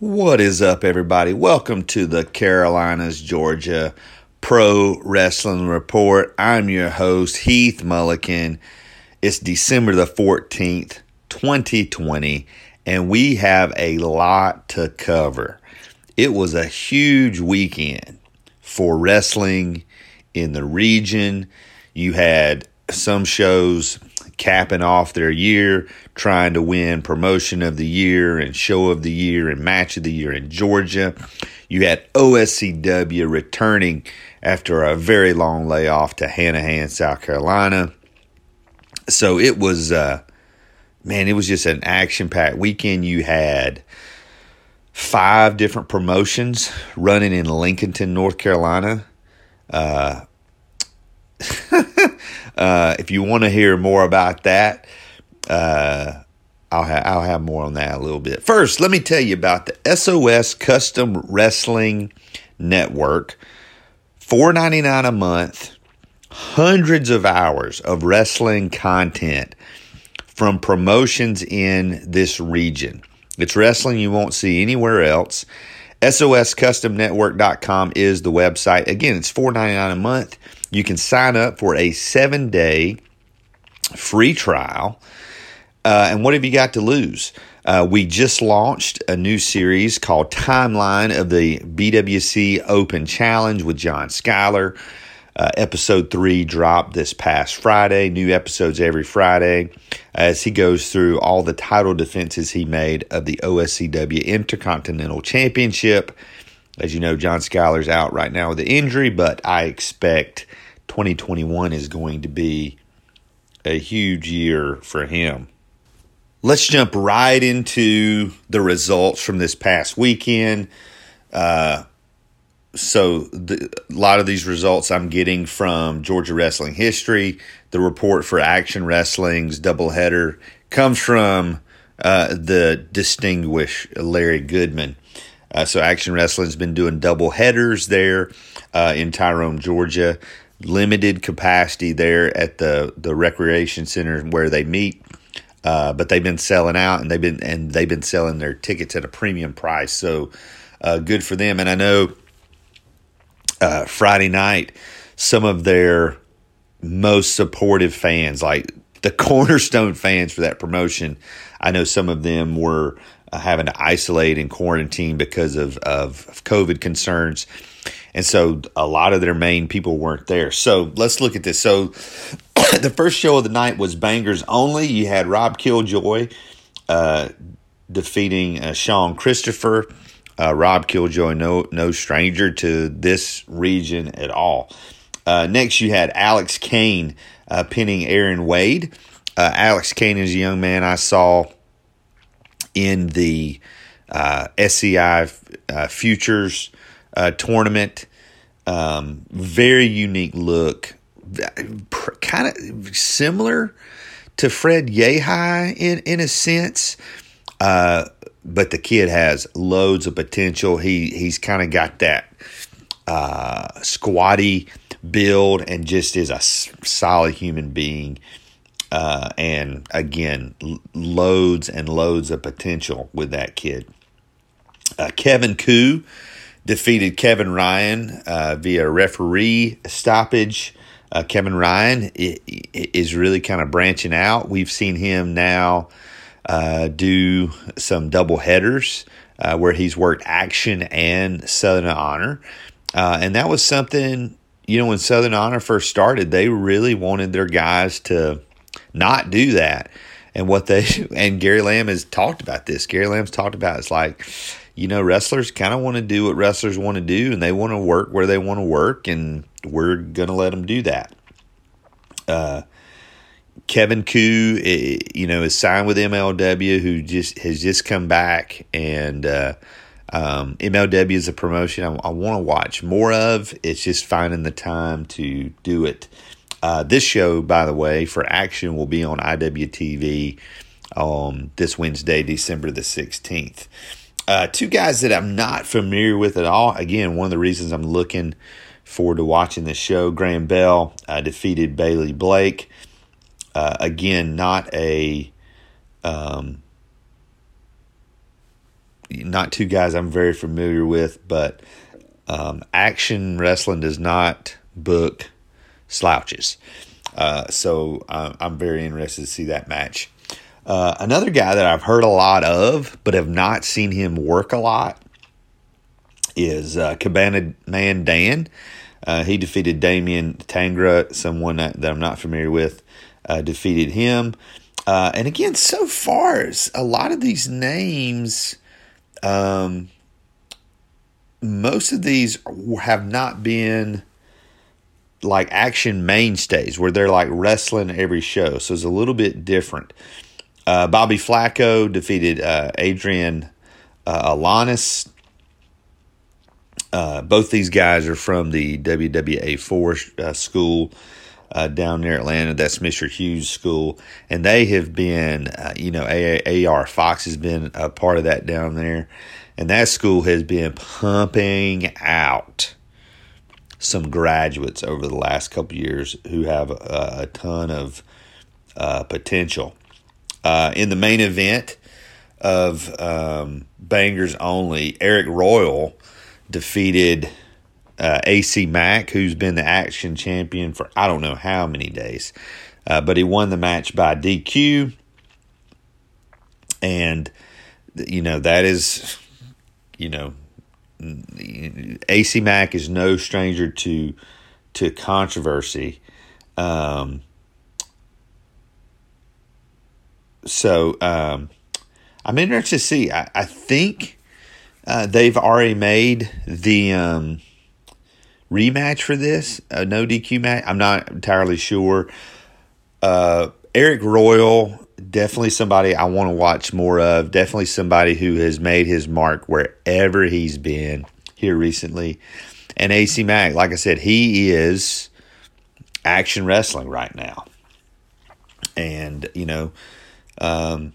What is up, everybody? Welcome to the Carolinas, Georgia Pro Wrestling Report. I'm your host, Heath Mulliken. It's December the 14th, 2020, and we have a lot to cover. It was a huge weekend for wrestling in the region. You had some shows capping off their year, trying to win promotion of the year and show of the year and match of the year in Georgia. You had OSCW returning after a very long layoff to Hanahan, South Carolina. So it was, uh, man, it was just an action packed weekend. You had five different promotions running in Lincolnton, North Carolina. Uh, uh, if you want to hear more about that, uh, I'll, I'll have more on that a little bit. First, let me tell you about the SOS Custom Wrestling Network. Four ninety nine a month, hundreds of hours of wrestling content from promotions in this region. It's wrestling you won't see anywhere else. SOSCustomNetwork.com is the website. Again, it's four ninety nine a month. You can sign up for a seven day free trial. Uh, and what have you got to lose? Uh, we just launched a new series called Timeline of the BWC Open Challenge with John Skyler. Uh, episode three dropped this past Friday. New episodes every Friday as he goes through all the title defenses he made of the OSCW Intercontinental Championship. As you know, John Skyler's out right now with the injury, but I expect 2021 is going to be a huge year for him. Let's jump right into the results from this past weekend. Uh, so, the, a lot of these results I'm getting from Georgia Wrestling History. The report for Action Wrestling's doubleheader comes from uh, the distinguished Larry Goodman. Uh, so, Action Wrestling's been doing double headers there uh, in Tyrone, Georgia. Limited capacity there at the the recreation center where they meet. Uh, but they've been selling out and they've been and they've been selling their tickets at a premium price. So uh, good for them. And I know uh, Friday night, some of their most supportive fans, like the cornerstone fans for that promotion, I know some of them were uh, having to isolate and quarantine because of, of, COVID concerns. And so a lot of their main people weren't there. So let's look at this. So the first show of the night was Bangers Only. You had Rob Killjoy uh, defeating uh, Sean Christopher. Uh, Rob Killjoy, no no stranger to this region at all. Uh, next, you had Alex Kane uh, pinning Aaron Wade. Uh, Alex Kane is a young man I saw in the SCI Futures tournament. Um, very unique look, kind of similar to Fred Yehi in in a sense. Uh, but the kid has loads of potential. He he's kind of got that uh, squatty build and just is a solid human being. Uh, and again, loads and loads of potential with that kid. Uh, Kevin Ku defeated Kevin Ryan uh, via referee stoppage. Uh, Kevin Ryan is really kind of branching out. We've seen him now uh, do some double headers uh, where he's worked action and Southern Honor. Uh, and that was something, you know, when Southern Honor first started, they really wanted their guys to not do that. And what they, and Gary Lamb has talked about this. Gary Lamb's talked about it's like, you know, wrestlers kind of want to do what wrestlers want to do and they want to work where they want to work, and we're going to let them do that. Uh, Kevin Ku, eh, you know, is signed with MLW, who just has just come back, and uh, um, MLW is a promotion I, I want to watch more of. It's just finding the time to do it. Uh, this show, by the way, for action will be on IWTV um, this Wednesday, December the 16th. Uh, two guys that I'm not familiar with at all. Again, one of the reasons I'm looking forward to watching this show. Graham Bell uh, defeated Bailey Blake. Uh, again, not a um, not two guys I'm very familiar with, but um, Action Wrestling does not book slouches. Uh, so uh, I'm very interested to see that match. Uh, another guy that I've heard a lot of, but have not seen him work a lot, is uh, Cabana Man Dan. Uh, he defeated Damien Tangra, someone that, that I'm not familiar with, uh, defeated him. Uh, and again, so far, a lot of these names, um, most of these have not been like action mainstays where they're like wrestling every show. So it's a little bit different. Uh, Bobby Flaco defeated uh, Adrian uh, Alanis. Uh, both these guys are from the WWA 4 uh, school uh, down near Atlanta. That's Mr. Hughes School. And they have been, uh, you know, AR Fox has been a part of that down there. And that school has been pumping out some graduates over the last couple years who have a, a ton of uh, potential. Uh, in the main event of um, Bangers Only, Eric Royal defeated uh, AC Mack, who's been the action champion for I don't know how many days, uh, but he won the match by DQ. And, you know, that is, you know, AC Mack is no stranger to to controversy. Um, so um, I'm interested to see. I, I think uh, they've already made the um, rematch for this, a no DQ match. I'm not entirely sure. Uh, Eric Royal, definitely somebody I want to watch more of. Definitely somebody who has made his mark wherever he's been here recently. And AC Mack, like I said, he is action wrestling right now. And, you know, um,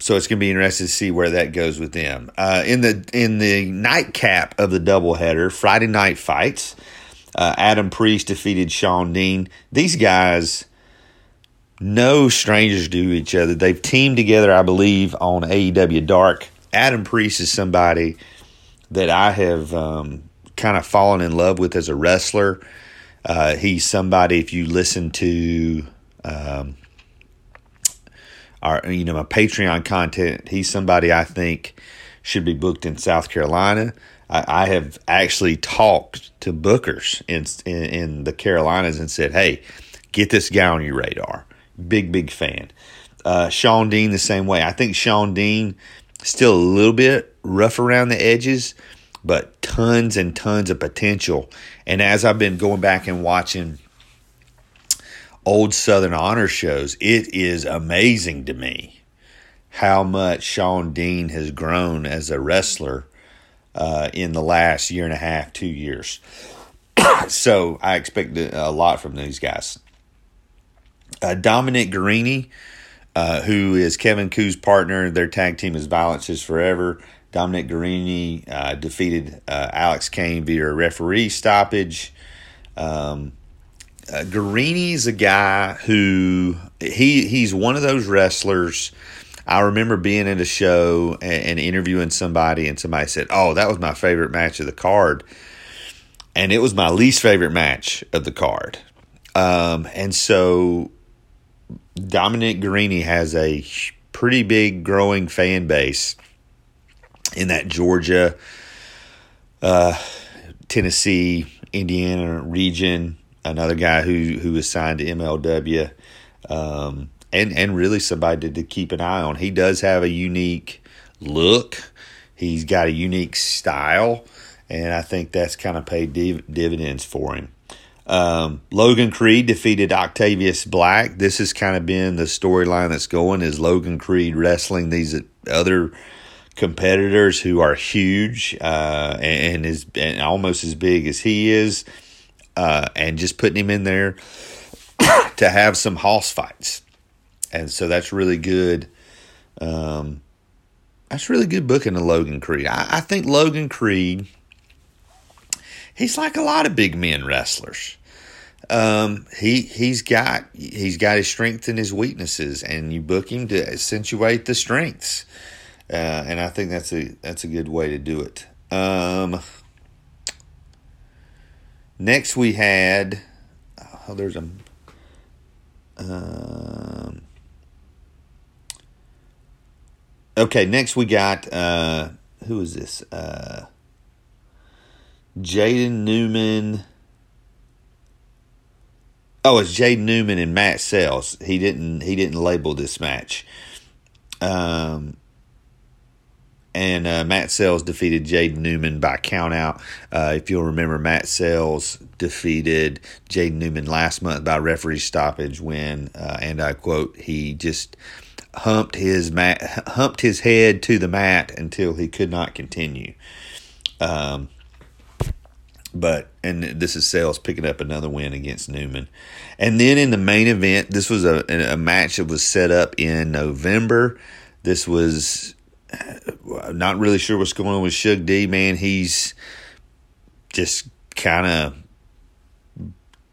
so it's going to be interesting to see where that goes with them. Uh, in the in the nightcap of the doubleheader, Friday night fights, uh, Adam Priest defeated Shawn Dean. These guys, no strangers to each other. They've teamed together, I believe, on AEW Dark. Adam Priest is somebody that I have um, kind of fallen in love with as a wrestler. Uh, he's somebody, if you listen to um, our you know my Patreon content. He's somebody I think should be booked in South Carolina. I, I have actually talked to bookers in, in, in the Carolinas and said, "Hey, get this guy on your radar." Big big fan. Uh, Shawn Dean the same way. I think Shawn Dean still a little bit rough around the edges, but tons and tons of potential. And as I've been going back and watching old Southern Honor shows, it is amazing to me how much Shawn Dean has grown as a wrestler uh, in the last year and a half, two years. so I expect a lot from these guys. Uh, Dominic Garrini, uh, who is Kevin Ku's partner, their tag team is Violence is Forever. Dominic Garrini uh, defeated uh, Alex Kane via a referee stoppage. Um, uh, Garrini's a guy who he he's one of those wrestlers. I remember being in a show and, and, interviewing somebody, and somebody said, "Oh, that was my favorite match of the card," and it was my least favorite match of the card. Um, and so, Dominic Garrini has a pretty big growing fan base in that Georgia, uh, Tennessee, Indiana region. Another guy who who was signed to MLW, um, and and really somebody to, to keep an eye on. He does have a unique look. He's got a unique style, and I think that's kind of paid div- dividends for him. Um, Logan Creed defeated Octavius Black. This has kind of been the storyline that's going is Logan Creed wrestling these other competitors who are huge uh, and is and almost as big as he is uh, and just putting him in there to have some hoss fights. And so that's really good. Um, that's really good booking of Logan Creed. I, I think Logan Creed, he's like a lot of big men wrestlers. Um, he he's got he's got his strengths and his weaknesses, and you book him to accentuate the strengths. uh, and I think that's a that's a good way to do it. Um, next, we had oh, there's a um, okay. Next, we got uh, who is this? Uh, Jaden Newman. Oh, it's Jaden Newman and Matt Sells. He didn't he didn't label this match. Um, and uh, Matt Sells defeated Jaden Newman by countout. Uh, if you'll remember, Matt Sells defeated Jaden Newman last month by referee stoppage when, uh, and I quote, he just humped his mat, humped his head to the mat until he could not continue. Um, but and this is Sales picking up another win against Newman, and then in the main event, this was a a match that was set up in November. This was uh, not really sure what's going on with Shug D. Man, he's just kind of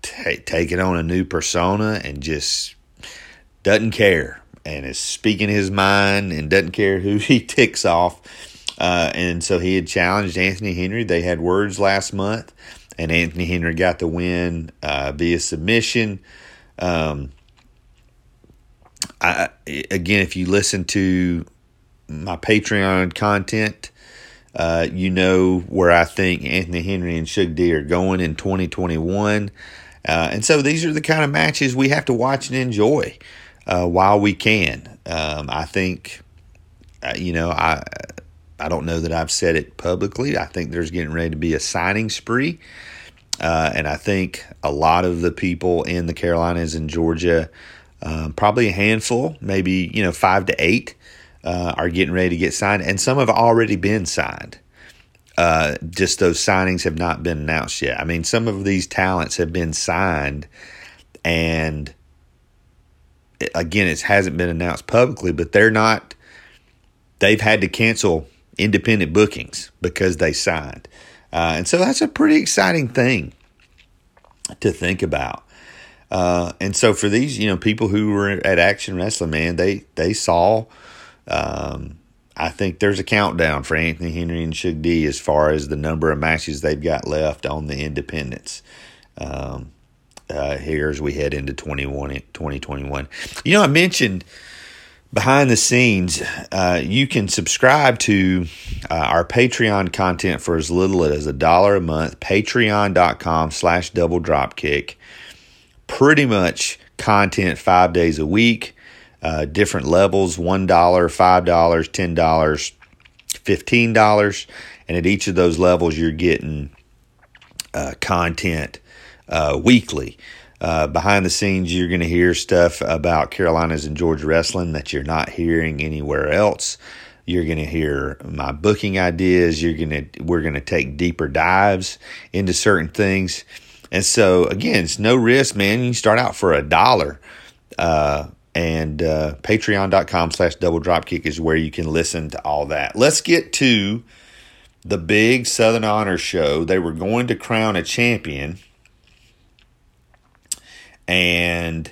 t- taking on a new persona and just doesn't care and is speaking his mind and doesn't care who he ticks off. Uh, and so he had challenged Anthony Henry. They had words last month, and Anthony Henry got the win uh, via submission. Um, I, again, if you listen to my Patreon content, uh, you know where I think Anthony Henry and Shug D are going in 2021. Uh, and so these are the kind of matches we have to watch and enjoy uh, while we can. Um, I think, uh, you know, I I don't know that I've said it publicly. I think there's getting ready to be a signing spree. Uh, and I think a lot of the people in the Carolinas and Georgia, um, probably a handful, maybe, you know, five to eight, uh, are getting ready to get signed, and some have already been signed. Uh, just those signings have not been announced yet. I mean, some of these talents have been signed, and again, it hasn't been announced publicly, but they're not. They've had to cancel independent bookings because they signed, uh, and so that's a pretty exciting thing to think about. Uh, and so for these, you know, people who were at Action Wrestling, man, they they saw um, I think there's a countdown for Anthony Henry and Shug D as far as the number of matches they've got left on the independents. Um, uh, here as we head into 2021. You know, I mentioned behind the scenes, uh, you can subscribe to uh, our Patreon content for as little as a dollar a month. Patreon.com slash double dropkick. Pretty much content five days a week uh, different levels $1, $5, $10, $15. And at each of those levels, you're getting uh, content uh, weekly. Uh, behind the scenes, you're going to hear stuff about Carolinas and Georgia wrestling that you're not hearing anywhere else. You're going to hear my booking ideas. You're going to we're going to take deeper dives into certain things. And so again, it's no risk, man. You start out for a dollar. Uh, and uh, patreon.com slash double dropkick is where you can listen to all that let's get to the big southern honor show they were going to crown a champion and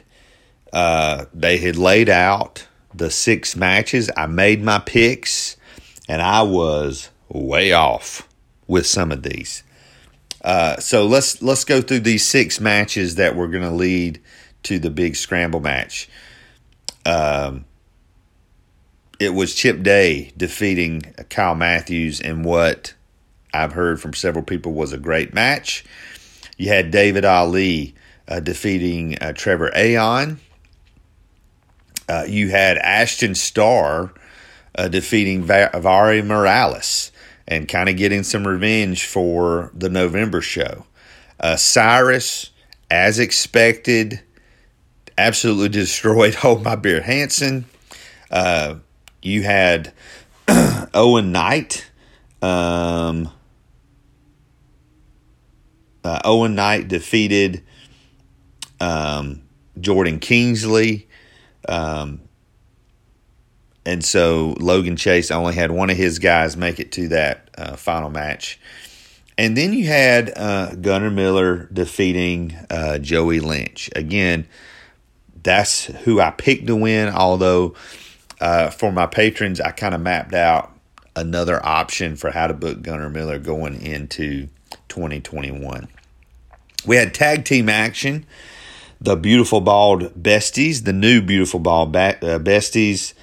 uh, they had laid out the six matches. I made my picks and i was way off with some of these. Uh, so let's let's go through these six matches that were going to lead to the big scramble match. Um, it was Chip Day defeating Kyle Matthews in what I've heard from several people was a great match. You had David Ali uh, defeating uh, Trevor Aeon. Uh, you had Ashton Starr uh, defeating Va- Vari Morales and kind of getting some revenge for the November show. Uh, Cyrus, as expected, absolutely destroyed Hold My Beer Hansen. You had Owen Knight. Um, uh, Owen Knight defeated um, Jordan Kingsley. Um, and so Logan Chase only had one of his guys make it to that uh, final match. And then you had uh, Gunnar Miller defeating uh, Joey Lynch. Again, that's who I picked to win. Although uh, for my patrons, I kind of mapped out another option for how to book Gunnar Miller going into 2021. We had tag team action. The Beautiful Bald Besties, the new Beautiful Bald ba- uh, Besties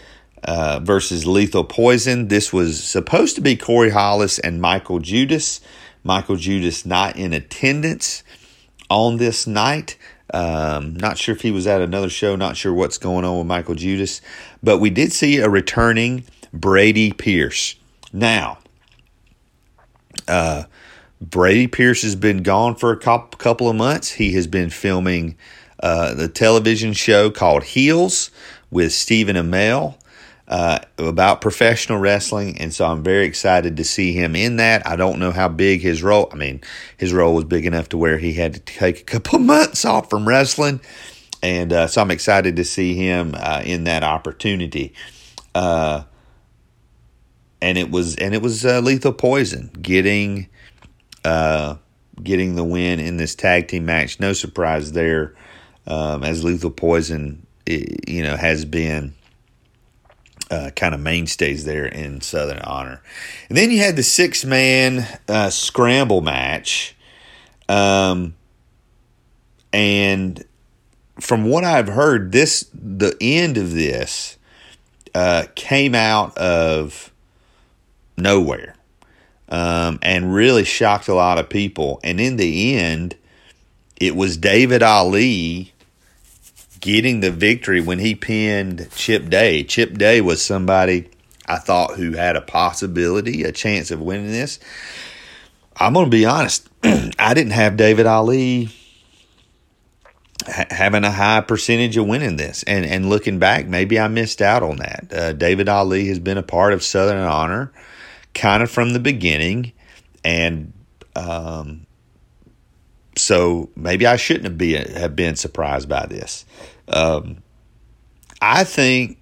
uh, versus Lethal Poison. This was supposed to be Corey Hollis and Michael Judas. Michael Judas not in attendance on this night. Um, not sure if he was at another show. Not sure what's going on with Michael Judas. But we did see a returning Brady Pierce. Now, uh, Brady Pierce has been gone for a couple of months. He has been filming uh, the television show called Heels with Stephen Amell uh, about professional wrestling, and so I'm very excited to see him in that. I don't know how big his role. I mean, his role was big enough to where he had to take a couple months off from wrestling, and uh, so I'm excited to see him uh, in that opportunity. Uh, and it was and it was uh, lethal poison getting getting the win in this tag team match. No surprise there, um, as lethal poison, you know, has been uh, kind of mainstays there in Southern Honor. And then you had the six man uh, scramble match. Um, and from what I've heard, this the end of this uh, came out of nowhere um, and really shocked a lot of people. And in the end, it was David Ali getting the victory when he pinned Chip Day. Chip Day was somebody I thought who had a possibility, a chance of winning this. I'm going to be honest. I didn't have David Ali ha- having a high percentage of winning this. And, and looking back, maybe I missed out on that. Uh, David Ali has been a part of Southern Honor kind of from the beginning. And um, so maybe I shouldn't have been, have been surprised by this. Um, I think,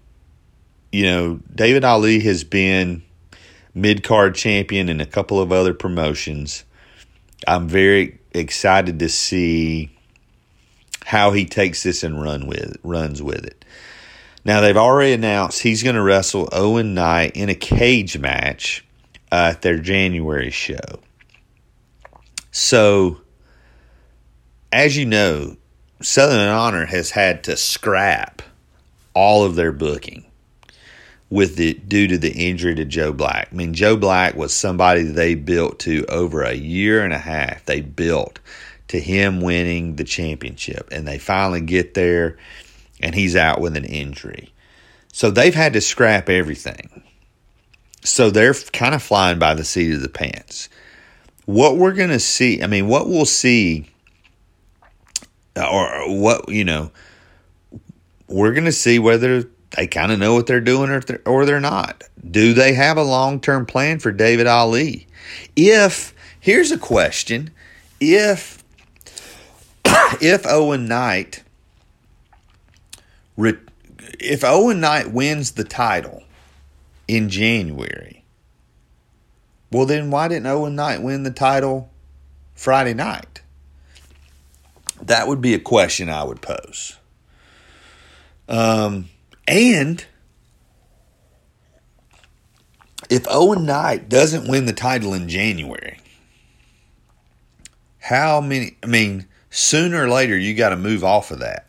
you know, David Ali has been mid card champion in a couple of other promotions. I'm very excited to see how he takes this and run with runs with it. Now they've already announced he's going to wrestle Owen Knight in a cage match uh, at their January show. So, as you know, Southern Honor has had to scrap all of their booking with the due to the injury to Joe Black. I mean, Joe Black was somebody they built to over a year and a half. They built to him winning the championship, and they finally get there, and he's out with an injury. So they've had to scrap everything. So they're kind of flying by the seat of the pants. What we're going to see, I mean, what we'll see or what you know we're going to see whether they kind of know what they're doing or they're, or they're not. Do they have a long-term plan for david ali? If here's a question. If if owen knight if owen knight wins the title in january well then why didn't owen knight win the title friday night that would be a question I would pose. Um, and if Owen Knight doesn't win the title in January, how many? I mean, sooner or later, you got to move off of that.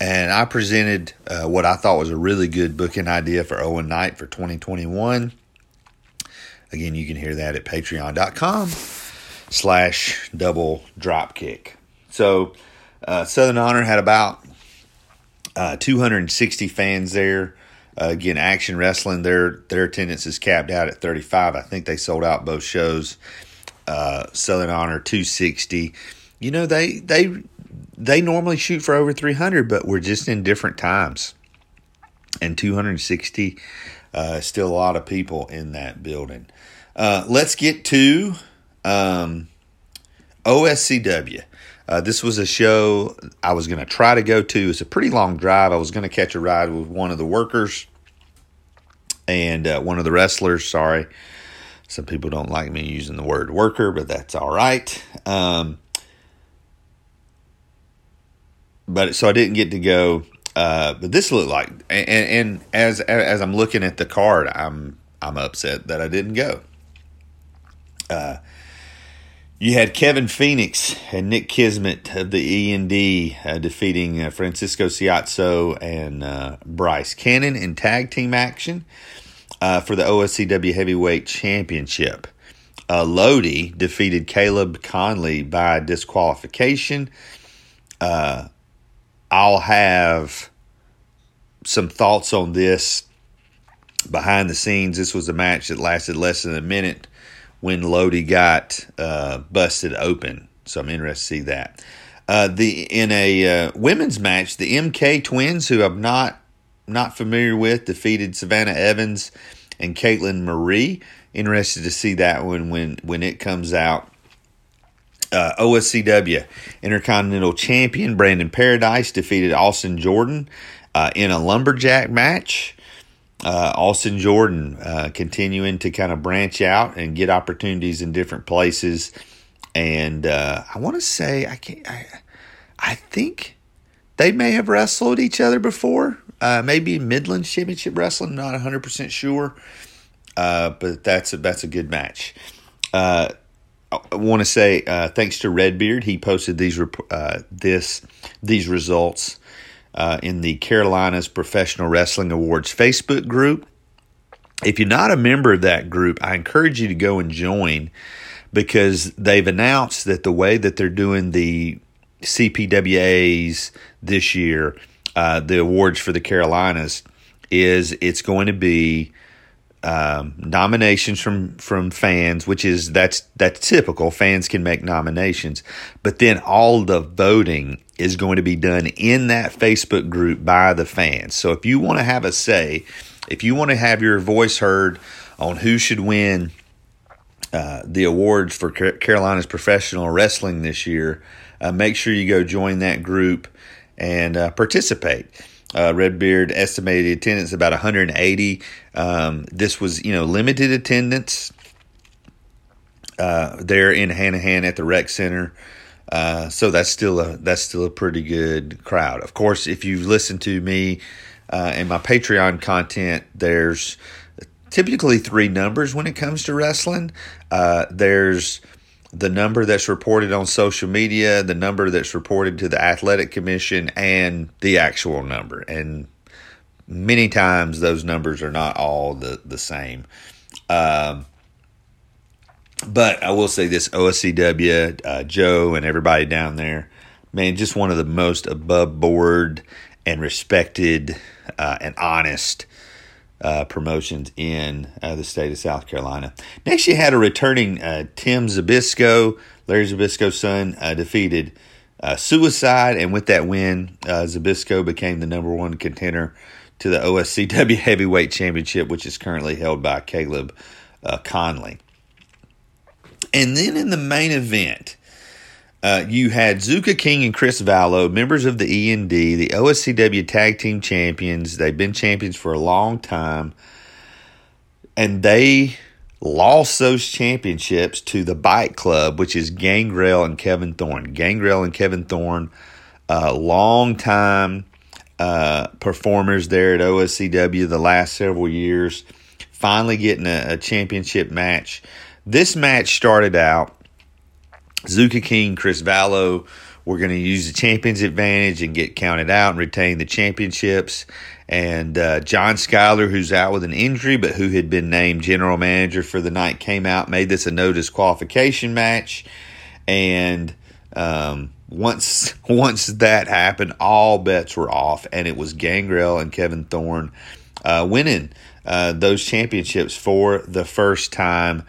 And I presented uh, what I thought was a really good booking idea for Owen Knight for 2021. Again, you can hear that at patreon.com slash double dropkick. So uh, Southern Honor had about uh, 260 fans there. Uh, again, Action Wrestling, their their attendance is capped out at 35. I think they sold out both shows. Uh, Southern Honor 260. You know they they they normally shoot for over 300, but we're just in different times. And 260 uh, still a lot of people in that building. Uh, let's get to um, OSCW. Uh, this was a show I was going to try to go to. It's a pretty long drive. I was going to catch a ride with one of the workers and uh, one of the wrestlers. Sorry. Some people don't like me using the word worker, but that's all right. Um, but so I didn't get to go. Uh, but this looked like, and, and as as I'm looking at the card, I'm I'm upset that I didn't go. Uh, you had Kevin Phoenix and Nick Kismet of the E and D uh, defeating uh, Francisco Ciatso and uh, Bryce Cannon in tag team action uh, for the OSCW Heavyweight Championship. Uh, Lodi defeated Caleb Conley by disqualification. Uh, I'll have some thoughts on this behind the scenes. This was a match that lasted less than a minute when Lodi got uh, busted open. So I'm interested to see that. Uh, the in a uh, women's match, the MK twins, who I'm not not familiar with, defeated Savannah Evans and Caitlin Marie. Interested to see that one when when it comes out. Uh, OSCW Intercontinental Champion Brandon Paradise defeated Austin Jordan uh, in a lumberjack match uh, Austin Jordan uh, continuing to kind of branch out and get opportunities in different places. And uh, I want to say I can't. I, I think they may have wrestled each other before. Uh, maybe Midland Championship Wrestling. Not hundred percent sure. Uh, but that's a, that's a good match. Uh, I want to say thanks to Redbeard. He posted these this these results uh, in the Carolinas Professional Wrestling Awards Facebook group. If you're not a member of that group, I encourage you to go and join because they've announced that the way that they're doing the CPWAs this year, uh, the awards for the Carolinas, is it's going to be um, nominations from from fans, which is that's that's typical. Fans can make nominations, but then all the voting is going to be done in that Facebook group by the fans. So if you want to have a say, if you want to have your voice heard on who should win uh, the awards for Carolina's professional wrestling this year, uh, make sure you go join that group and uh, participate. Uh, Redbeard estimated attendance about 180. Um, this was, you know, limited attendance uh, there in Hanahan at the rec center. Uh, so that's still a that's still a pretty good crowd. Of course, if you listen to me uh, and my Patreon content, there's typically three numbers when it comes to wrestling. Uh, there's the number that's reported on social media, the number that's reported to the athletic commission, and the actual number. And many times those numbers are not all the, the same. Um, but I will say this OSCW, uh, Joe, and everybody down there, man, just one of the most above board and respected uh, and honest uh, promotions in uh, the state of South Carolina. Next, you had a returning uh, Tim Zbyszko, Larry Zbyszko's son, uh, defeated uh, Suicide, and with that win, Zbyszko became the number one contender to the OSCW Heavyweight Championship, which is currently held by Caleb Conley. And then in the main event, uh, you had Zuka King and Chris Vallow, members of the E and D, the OSCW Tag Team Champions. They've been champions for a long time, and they lost those championships to the Bike Club, which is Gangrel and Kevin Thorn. Gangrel and Kevin Thorn, uh, long time uh, performers there at OSCW the last several years, finally getting a, a championship match. This match started out Zuka King, Chris Vallow were going to use the champions advantage and get counted out and retain the championships. And uh, John Skyler, who's out with an injury but who had been named general manager for the night, came out, made this a no disqualification match. And um, once once that happened, all bets were off, and it was Gangrel and Kevin Thorn uh, winning uh, those championships for the first time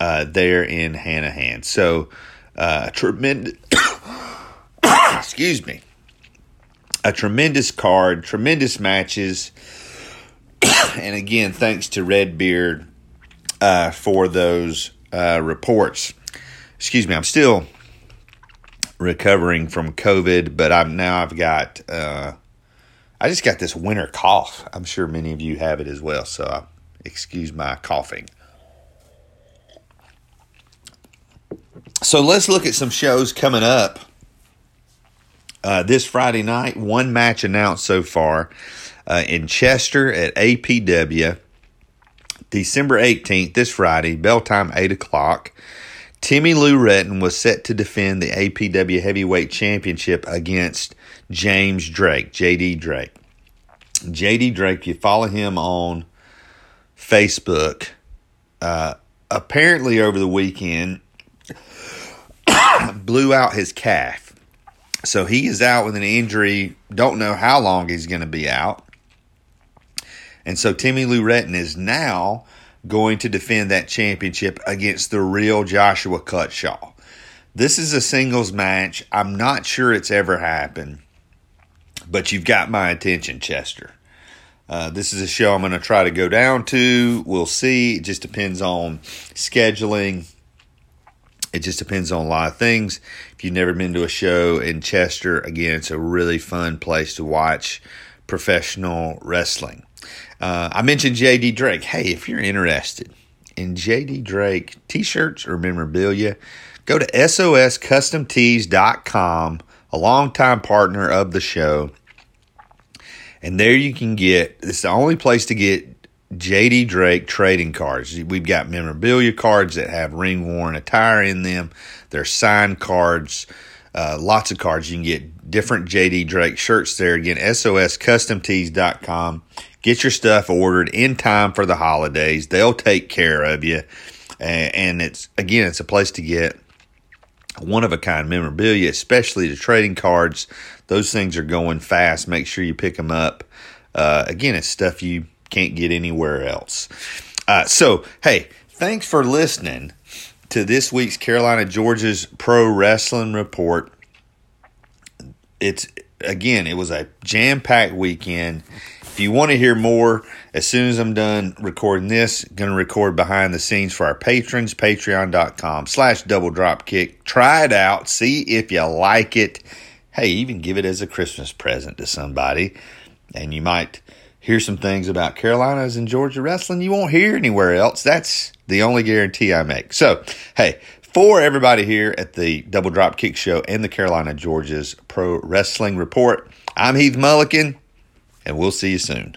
uh, there in Hanahan. So uh, tremendous. excuse me. A tremendous card, tremendous matches, and again, thanks to Redbeard uh, for those uh, reports. Excuse me, I'm still recovering from COVID, but I'm now I've got uh, I just got this winter cough. I'm sure many of you have it as well, so I, excuse my coughing. So let's look at some shows coming up Uh, this Friday night, one match announced so far uh, in Chester at APW. December 18th, this Friday, bell time 8 o'clock. Timmy Lou Retton was set to defend the APW Heavyweight Championship against James Drake, JD Drake. JD Drake, you follow him on Facebook. Uh, apparently, over the weekend, blew out his calf. So he is out with an injury. Don't know how long he's going to be out. And so Timmy Lou Retton is now going to defend that championship against the real Joshua Cutshaw. This is a singles match. I'm not sure it's ever happened, but you've got my attention, Chester. Uh, this is a show I'm going to try to go down to. We'll see. It just depends on scheduling. It just depends on a lot of things. If you've never been to a show in Chester, again, it's a really fun place to watch professional wrestling. Uh, I mentioned JD Drake. Hey, if you're interested in JD Drake t shirts or memorabilia, go to soscustomtees.com, a longtime partner of the show. And there you can get, it's the only place to get JD Drake trading cards. We've got memorabilia cards that have ring worn attire in them, there's signed cards. Uh, lots of cards. You can get different JD Drake shirts there. Again, soscustomtees.com. Get your stuff ordered in time for the holidays. They'll take care of you. And it's, again, it's a place to get one of a kind memorabilia, especially the trading cards. Those things are going fast. Make sure you pick them up. Uh, again, it's stuff you can't get anywhere else. Uh, so, hey, thanks for listening to this week's Carolina Georgia's Pro Wrestling Report. It's again, it was a jam packed weekend. If you want to hear more, as soon as I'm done recording this, going to record behind the scenes for our patrons, patreon.com slash double drop kick. Try it out. See if you like it. Hey, even give it as a Christmas present to somebody. And you might hear some things about Carolinas and Georgia wrestling you won't hear anywhere else. That's the only guarantee I make. So, hey, for everybody here at the Double Drop Kick Show and the Carolina Georgia's Pro Wrestling Report, I'm Heath Mulliken, and we'll see you soon.